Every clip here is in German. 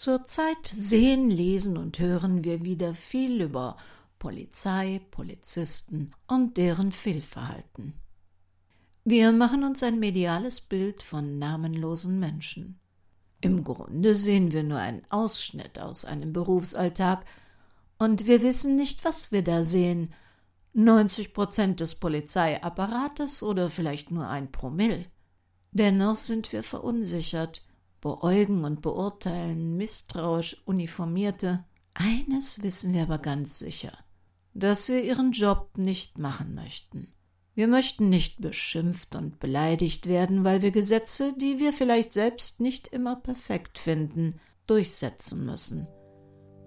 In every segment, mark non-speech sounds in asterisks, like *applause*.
Zurzeit sehen, lesen und hören wir wieder viel über Polizei, Polizisten und deren Fehlverhalten. Wir machen uns ein mediales Bild von namenlosen Menschen. Im Grunde sehen wir nur einen Ausschnitt aus einem Berufsalltag, und wir wissen nicht, was wir da sehen. 90 Prozent des Polizeiapparates oder vielleicht nur ein Promille. Dennoch sind wir verunsichert, beäugen und beurteilen misstrauisch Uniformierte. Eines wissen wir aber ganz sicher, dass wir ihren Job nicht machen möchten. Wir möchten nicht beschimpft und beleidigt werden, weil wir Gesetze, die wir vielleicht selbst nicht immer perfekt finden, durchsetzen müssen.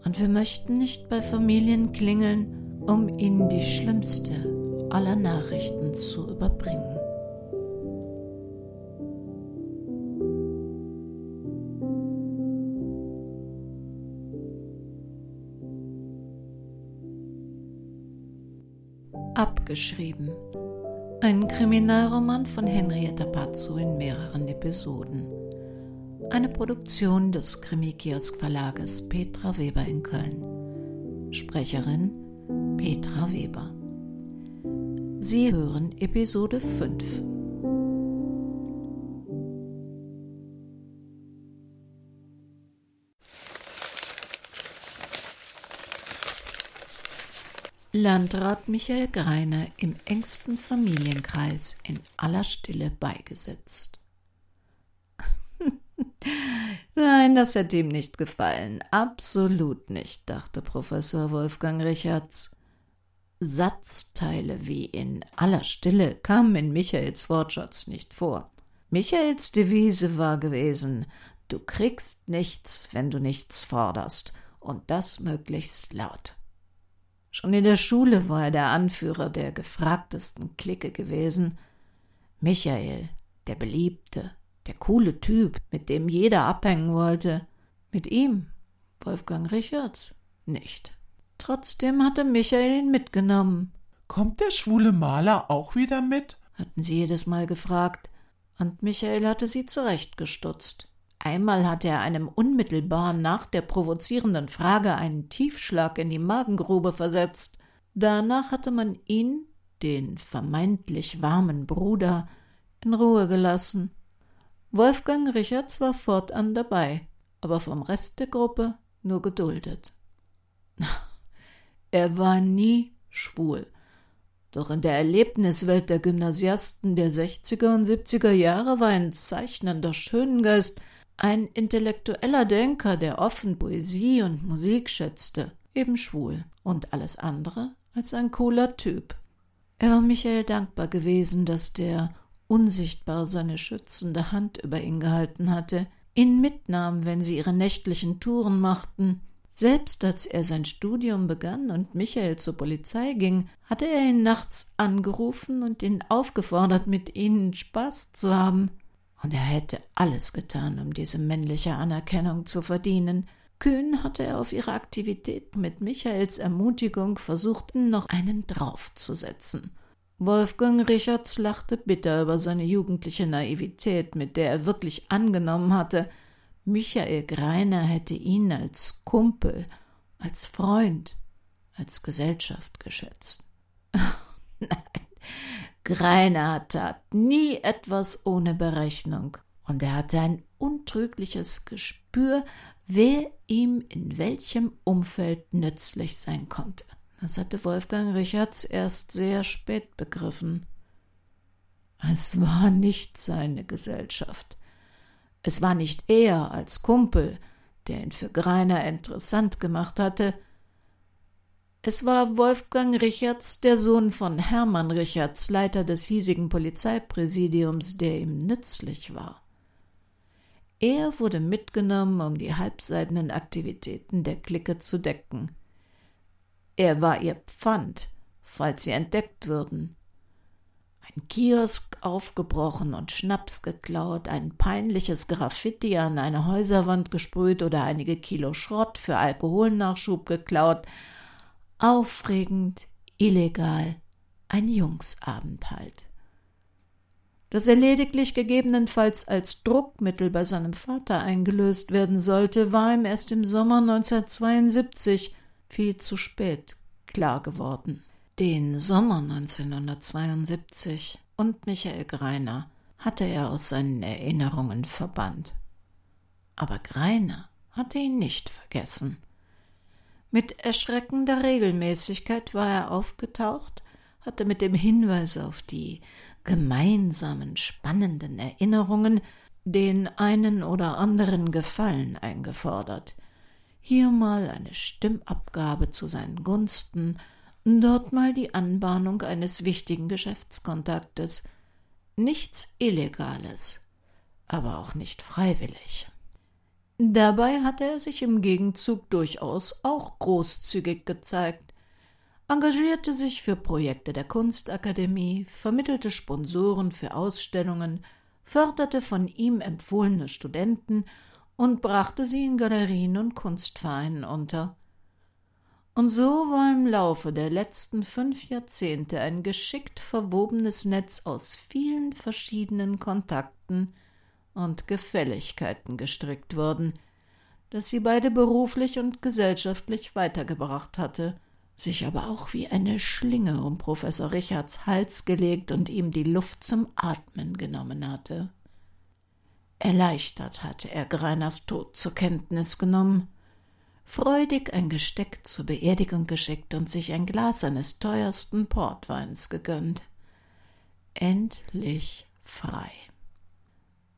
Und wir möchten nicht bei Familien klingeln, um ihnen die schlimmste aller Nachrichten zu überbringen. Abgeschrieben ein Kriminalroman von Henrietta Pazzo in mehreren Episoden. Eine Produktion des Krimi-Kiosk Verlages Petra Weber in Köln. Sprecherin Petra Weber. Sie hören Episode 5. Landrat Michael Greiner im engsten Familienkreis in aller Stille beigesetzt. *laughs* Nein, das hätte ihm nicht gefallen. Absolut nicht, dachte Professor Wolfgang Richards. Satzteile wie in aller Stille kamen in Michaels Wortschatz nicht vor. Michaels Devise war gewesen Du kriegst nichts, wenn du nichts forderst, und das möglichst laut. Schon in der Schule war er der Anführer der gefragtesten Clique gewesen. Michael, der Beliebte, der coole Typ, mit dem jeder abhängen wollte. Mit ihm, Wolfgang Richards, nicht. Trotzdem hatte Michael ihn mitgenommen. Kommt der schwule Maler auch wieder mit? hatten sie jedes Mal gefragt, und Michael hatte sie zurechtgestutzt. Einmal hatte er einem unmittelbar nach der provozierenden Frage einen Tiefschlag in die Magengrube versetzt. Danach hatte man ihn, den vermeintlich warmen Bruder, in Ruhe gelassen. Wolfgang Richards war fortan dabei, aber vom Rest der Gruppe nur geduldet. *laughs* Er war nie schwul. Doch in der Erlebniswelt der Gymnasiasten der 60er und 70er Jahre war ein zeichnender Schöngeist ein intellektueller Denker, der offen Poesie und Musik schätzte, eben schwul und alles andere als ein cooler Typ. Er war Michael dankbar gewesen, dass der unsichtbar seine schützende Hand über ihn gehalten hatte, ihn mitnahm, wenn sie ihre nächtlichen Touren machten. Selbst als er sein Studium begann und Michael zur Polizei ging, hatte er ihn nachts angerufen und ihn aufgefordert, mit ihnen Spaß zu haben und er hätte alles getan, um diese männliche Anerkennung zu verdienen. Kühn hatte er auf ihre Aktivität mit Michaels Ermutigung versucht, noch einen draufzusetzen. Wolfgang Richards lachte bitter über seine jugendliche Naivität, mit der er wirklich angenommen hatte, Michael Greiner hätte ihn als Kumpel, als Freund, als Gesellschaft geschätzt. *laughs* Nein, Greiner tat nie etwas ohne Berechnung, und er hatte ein untrügliches Gespür, wer ihm in welchem Umfeld nützlich sein konnte. Das hatte Wolfgang Richards erst sehr spät begriffen. Es war nicht seine Gesellschaft. Es war nicht er als Kumpel, der ihn für Greiner interessant gemacht hatte, es war Wolfgang Richards, der Sohn von Hermann Richards, Leiter des hiesigen Polizeipräsidiums, der ihm nützlich war. Er wurde mitgenommen, um die halbseidenen Aktivitäten der Clique zu decken. Er war ihr Pfand, falls sie entdeckt würden. Ein Kiosk aufgebrochen und Schnaps geklaut, ein peinliches Graffiti an eine Häuserwand gesprüht oder einige Kilo Schrott für Alkoholnachschub geklaut, aufregend, illegal, ein Jungsabend halt. dass er lediglich gegebenenfalls als Druckmittel bei seinem Vater eingelöst werden sollte, war ihm erst im Sommer 1972 viel zu spät klar geworden. Den Sommer 1972 und Michael Greiner hatte er aus seinen Erinnerungen verbannt. Aber Greiner hatte ihn nicht vergessen. Mit erschreckender Regelmäßigkeit war er aufgetaucht, hatte mit dem Hinweis auf die gemeinsamen spannenden Erinnerungen den einen oder anderen Gefallen eingefordert, hier mal eine Stimmabgabe zu seinen Gunsten, dort mal die Anbahnung eines wichtigen Geschäftskontaktes, nichts Illegales, aber auch nicht freiwillig. Dabei hatte er sich im Gegenzug durchaus auch großzügig gezeigt, engagierte sich für Projekte der Kunstakademie, vermittelte Sponsoren für Ausstellungen, förderte von ihm empfohlene Studenten und brachte sie in Galerien und Kunstvereinen unter. Und so war im Laufe der letzten fünf Jahrzehnte ein geschickt verwobenes Netz aus vielen verschiedenen Kontakten und Gefälligkeiten gestrickt worden, das sie beide beruflich und gesellschaftlich weitergebracht hatte, sich aber auch wie eine Schlinge um Professor Richards Hals gelegt und ihm die Luft zum Atmen genommen hatte. Erleichtert hatte er Greiners Tod zur Kenntnis genommen, freudig ein Gesteck zur Beerdigung geschickt und sich ein Glas seines teuersten Portweins gegönnt. Endlich frei.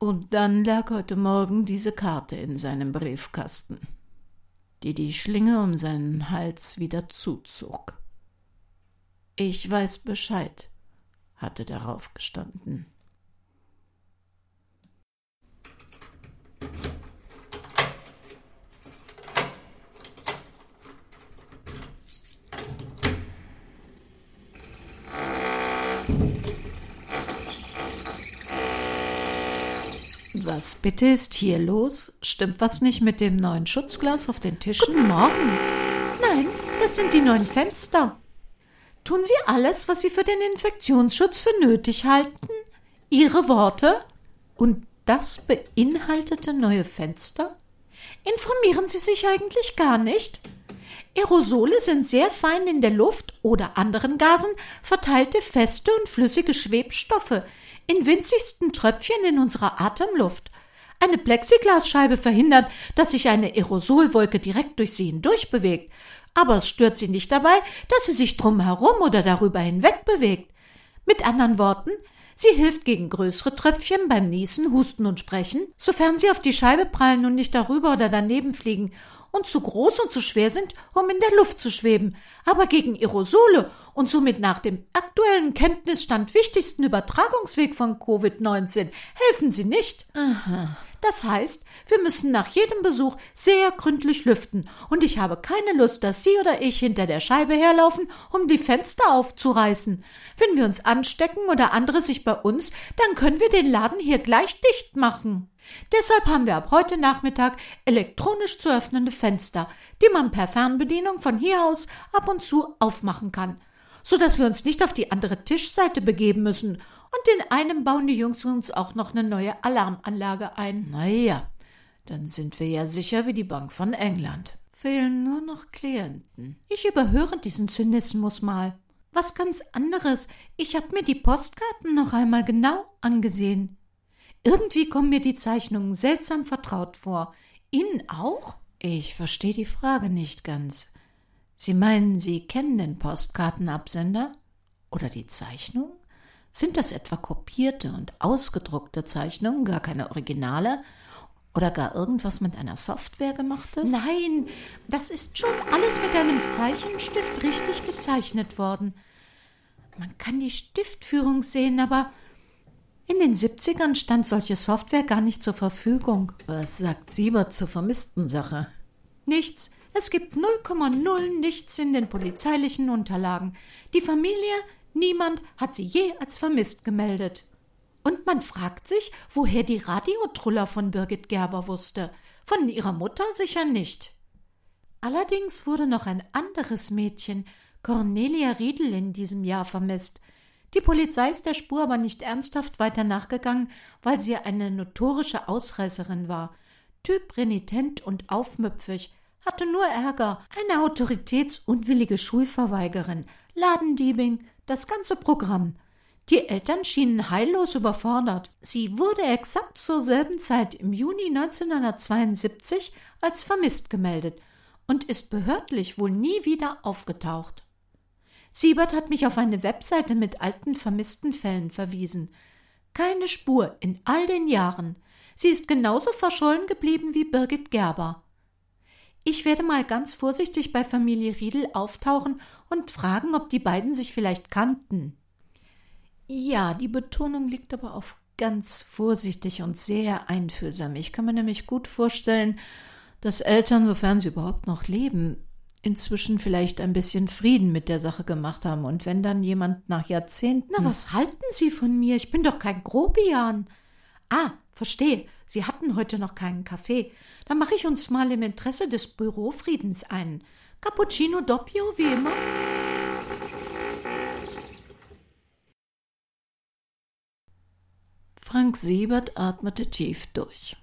Und dann lag heute Morgen diese Karte in seinem Briefkasten, die die Schlinge um seinen Hals wieder zuzog. Ich weiß Bescheid, hatte darauf gestanden. Was bitte ist hier los? Stimmt was nicht mit dem neuen Schutzglas auf den Tischen? Morgen. Nein, das sind die neuen Fenster. Tun Sie alles, was Sie für den Infektionsschutz für nötig halten? Ihre Worte? Und das beinhaltete neue Fenster? Informieren Sie sich eigentlich gar nicht? Aerosole sind sehr fein in der Luft oder anderen Gasen verteilte feste und flüssige Schwebstoffe, in winzigsten Tröpfchen in unserer Atemluft. Eine Plexiglasscheibe verhindert, dass sich eine Aerosolwolke direkt durch sie hindurch bewegt, aber es stört sie nicht dabei, dass sie sich drumherum oder darüber hinweg bewegt. Mit anderen Worten, sie hilft gegen größere Tröpfchen beim Niesen, Husten und Sprechen, sofern sie auf die Scheibe prallen und nicht darüber oder daneben fliegen und zu groß und zu schwer sind, um in der Luft zu schweben, aber gegen Aerosole und somit nach dem aktuellen Kenntnisstand wichtigsten Übertragungsweg von Covid-19 helfen sie nicht. Aha. Das heißt, wir müssen nach jedem Besuch sehr gründlich lüften, und ich habe keine Lust, dass Sie oder ich hinter der Scheibe herlaufen, um die Fenster aufzureißen. Wenn wir uns anstecken oder andere sich bei uns, dann können wir den Laden hier gleich dicht machen. Deshalb haben wir ab heute Nachmittag elektronisch zu öffnende Fenster, die man per Fernbedienung von hier aus ab und zu aufmachen kann, so dass wir uns nicht auf die andere Tischseite begeben müssen. Und in einem bauen die Jungs uns auch noch eine neue Alarmanlage ein. Na ja, dann sind wir ja sicher wie die Bank von England. Fehlen nur noch Klienten. Ich überhöre diesen Zynismus mal. Was ganz anderes. Ich habe mir die Postkarten noch einmal genau angesehen. Irgendwie kommen mir die Zeichnungen seltsam vertraut vor. Ihnen auch? Ich verstehe die Frage nicht ganz. Sie meinen, Sie kennen den Postkartenabsender? Oder die Zeichnung? Sind das etwa kopierte und ausgedruckte Zeichnungen, gar keine Originale? Oder gar irgendwas mit einer Software gemachtes? Nein, das ist schon alles mit einem Zeichenstift richtig gezeichnet worden. Man kann die Stiftführung sehen, aber in den 70ern stand solche Software gar nicht zur Verfügung. Was sagt Siebert zur vermissten Sache? Nichts. Es gibt 0,0 nichts in den polizeilichen Unterlagen. Die Familie, niemand hat sie je als vermisst gemeldet. Und man fragt sich, woher die Radiotruller von Birgit Gerber wusste. Von ihrer Mutter sicher nicht. Allerdings wurde noch ein anderes Mädchen, Cornelia Riedel, in diesem Jahr vermisst. Die Polizei ist der Spur aber nicht ernsthaft weiter nachgegangen, weil sie eine notorische Ausreißerin war. Typ renitent und aufmüpfig, hatte nur Ärger, eine autoritätsunwillige Schulverweigerin, Ladendiebing, das ganze Programm. Die Eltern schienen heillos überfordert. Sie wurde exakt zur selben Zeit im Juni 1972 als vermisst gemeldet und ist behördlich wohl nie wieder aufgetaucht. Siebert hat mich auf eine Webseite mit alten vermissten Fällen verwiesen. Keine Spur in all den Jahren. Sie ist genauso verschollen geblieben wie Birgit Gerber. Ich werde mal ganz vorsichtig bei Familie Riedel auftauchen und fragen, ob die beiden sich vielleicht kannten. Ja, die Betonung liegt aber auf ganz vorsichtig und sehr einfühlsam. Ich kann mir nämlich gut vorstellen, dass Eltern, sofern sie überhaupt noch leben, inzwischen vielleicht ein bisschen Frieden mit der Sache gemacht haben. Und wenn dann jemand nach Jahrzehnten. Na, was halten Sie von mir? Ich bin doch kein Grobian. Ah, verstehe. Sie hatten heute noch keinen Kaffee. Dann mache ich uns mal im Interesse des Bürofriedens einen. Cappuccino doppio, wie immer. Frank Siebert atmete tief durch.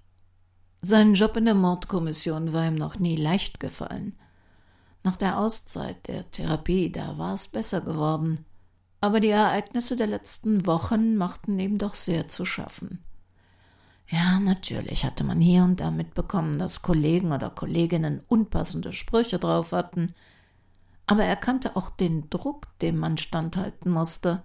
Sein Job in der Mordkommission war ihm noch nie leicht gefallen. Nach der Auszeit der Therapie, da war es besser geworden. Aber die Ereignisse der letzten Wochen machten ihm doch sehr zu schaffen. Ja, natürlich hatte man hier und da mitbekommen, dass Kollegen oder Kolleginnen unpassende Sprüche drauf hatten, aber er kannte auch den Druck, dem man standhalten musste.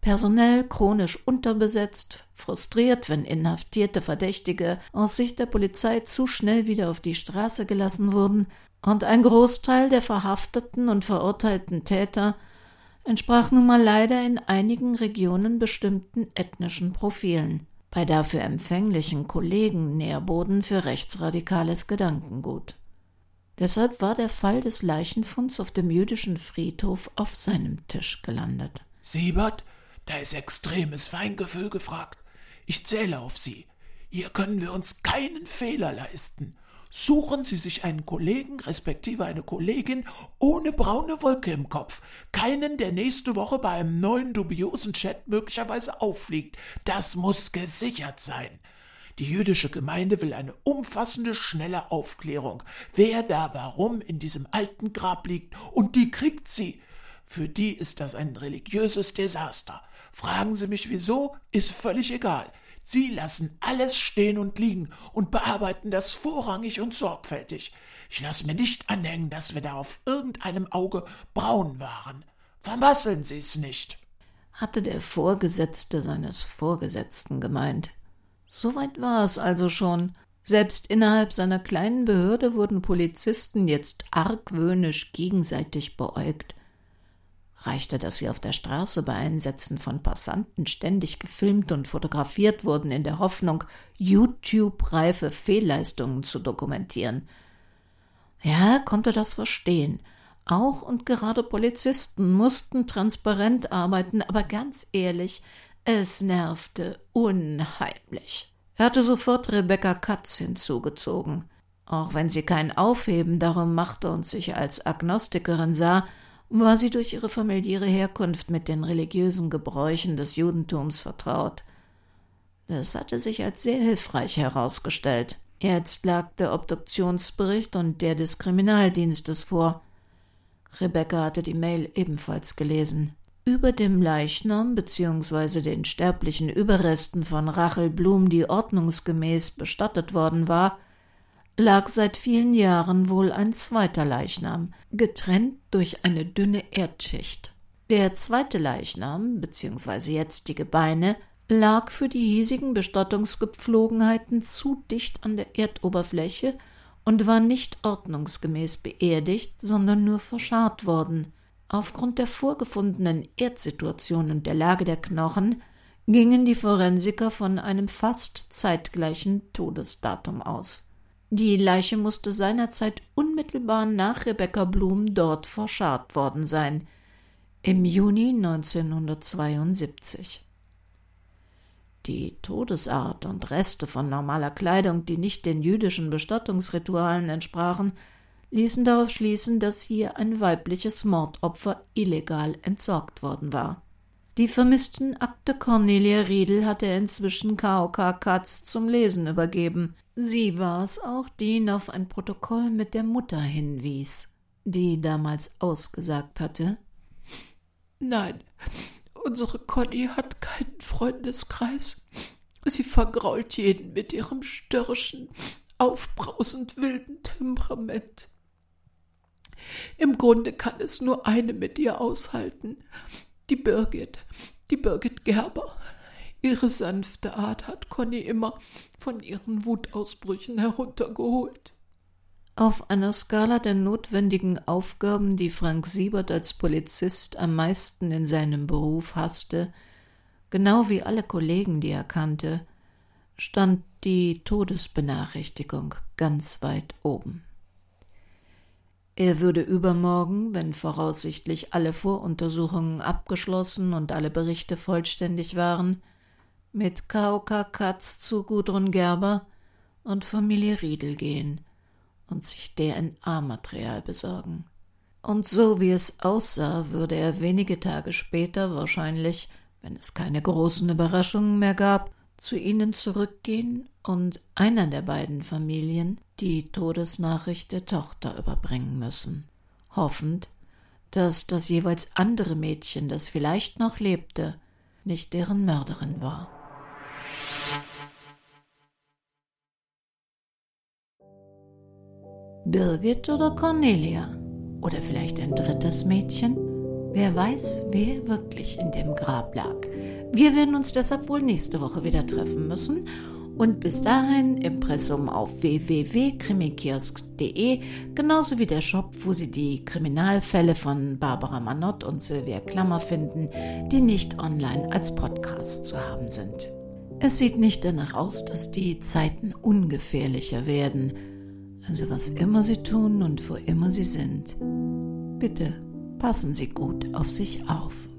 Personell chronisch unterbesetzt, frustriert, wenn inhaftierte Verdächtige aus Sicht der Polizei zu schnell wieder auf die Straße gelassen wurden, und ein Großteil der verhafteten und verurteilten Täter entsprach nun mal leider in einigen Regionen bestimmten ethnischen Profilen bei dafür empfänglichen Kollegen Nährboden für rechtsradikales Gedankengut. Deshalb war der Fall des Leichenfunds auf dem jüdischen Friedhof auf seinem Tisch gelandet. Siebert, da ist extremes Feingefühl gefragt. Ich zähle auf Sie. Hier können wir uns keinen Fehler leisten. Suchen Sie sich einen Kollegen respektive eine Kollegin ohne braune Wolke im Kopf. Keinen, der nächste Woche bei einem neuen dubiosen Chat möglicherweise auffliegt. Das muss gesichert sein. Die jüdische Gemeinde will eine umfassende, schnelle Aufklärung, wer da warum in diesem alten Grab liegt, und die kriegt sie. Für die ist das ein religiöses Desaster. Fragen Sie mich wieso, ist völlig egal. Sie lassen alles stehen und liegen und bearbeiten das vorrangig und sorgfältig. Ich lasse mir nicht anhängen, dass wir da auf irgendeinem Auge braun waren. Vermasseln Sie's nicht. Hatte der Vorgesetzte seines Vorgesetzten gemeint. Soweit war es also schon. Selbst innerhalb seiner kleinen Behörde wurden Polizisten jetzt argwöhnisch gegenseitig beäugt reichte, dass sie auf der Straße bei Einsätzen von Passanten ständig gefilmt und fotografiert wurden, in der Hoffnung, YouTube-reife Fehlleistungen zu dokumentieren. Ja, er konnte das verstehen. Auch und gerade Polizisten mussten transparent arbeiten, aber ganz ehrlich, es nervte unheimlich. Er hatte sofort Rebecca Katz hinzugezogen. Auch wenn sie kein Aufheben darum machte und sich als Agnostikerin sah, war sie durch ihre familiäre Herkunft mit den religiösen Gebräuchen des Judentums vertraut. Das hatte sich als sehr hilfreich herausgestellt. Jetzt lag der Obduktionsbericht und der des Kriminaldienstes vor. Rebecca hatte die Mail ebenfalls gelesen. Über dem Leichnam bzw. den sterblichen Überresten von Rachel Blum, die ordnungsgemäß bestattet worden war, lag seit vielen Jahren wohl ein zweiter Leichnam, getrennt durch eine dünne Erdschicht. Der zweite Leichnam, beziehungsweise jetzt die Gebeine, lag für die hiesigen Bestattungsgepflogenheiten zu dicht an der Erdoberfläche und war nicht ordnungsgemäß beerdigt, sondern nur verscharrt worden. Aufgrund der vorgefundenen Erdsituation und der Lage der Knochen gingen die Forensiker von einem fast zeitgleichen Todesdatum aus. Die Leiche musste seinerzeit unmittelbar nach Rebecca Blum dort verscharrt worden sein, im Juni 1972. Die Todesart und Reste von normaler Kleidung, die nicht den jüdischen Bestattungsritualen entsprachen, ließen darauf schließen, dass hier ein weibliches Mordopfer illegal entsorgt worden war. Die vermissten Akte Cornelia Riedel hatte er inzwischen KOK Katz zum Lesen übergeben. Sie war es auch, die ihn auf ein Protokoll mit der Mutter hinwies, die damals ausgesagt hatte. Nein, unsere Conny hat keinen Freundeskreis. Sie vergrault jeden mit ihrem störrischen, aufbrausend wilden Temperament. Im Grunde kann es nur eine mit ihr aushalten. Die Birgit, die Birgit Gerber. Ihre sanfte Art hat Conny immer von ihren Wutausbrüchen heruntergeholt. Auf einer Skala der notwendigen Aufgaben, die Frank Siebert als Polizist am meisten in seinem Beruf hasste, genau wie alle Kollegen, die er kannte, stand die Todesbenachrichtigung ganz weit oben. Er würde übermorgen, wenn voraussichtlich alle Voruntersuchungen abgeschlossen und alle Berichte vollständig waren, mit Kauka Katz zu Gudrun Gerber und Familie Riedel gehen und sich DNA-Material besorgen. Und so wie es aussah, würde er wenige Tage später wahrscheinlich, wenn es keine großen Überraschungen mehr gab, zu ihnen zurückgehen und einer der beiden Familien die Todesnachricht der Tochter überbringen müssen, hoffend, dass das jeweils andere Mädchen, das vielleicht noch lebte, nicht deren Mörderin war. Birgit oder Cornelia? Oder vielleicht ein drittes Mädchen? Wer weiß, wer wirklich in dem Grab lag. Wir werden uns deshalb wohl nächste Woche wieder treffen müssen. Und bis dahin Impressum auf www.krimikiosk.de, genauso wie der Shop, wo Sie die Kriminalfälle von Barbara Manott und Sylvia Klammer finden, die nicht online als Podcast zu haben sind. Es sieht nicht danach aus, dass die Zeiten ungefährlicher werden. Also was immer Sie tun und wo immer Sie sind, bitte passen Sie gut auf sich auf.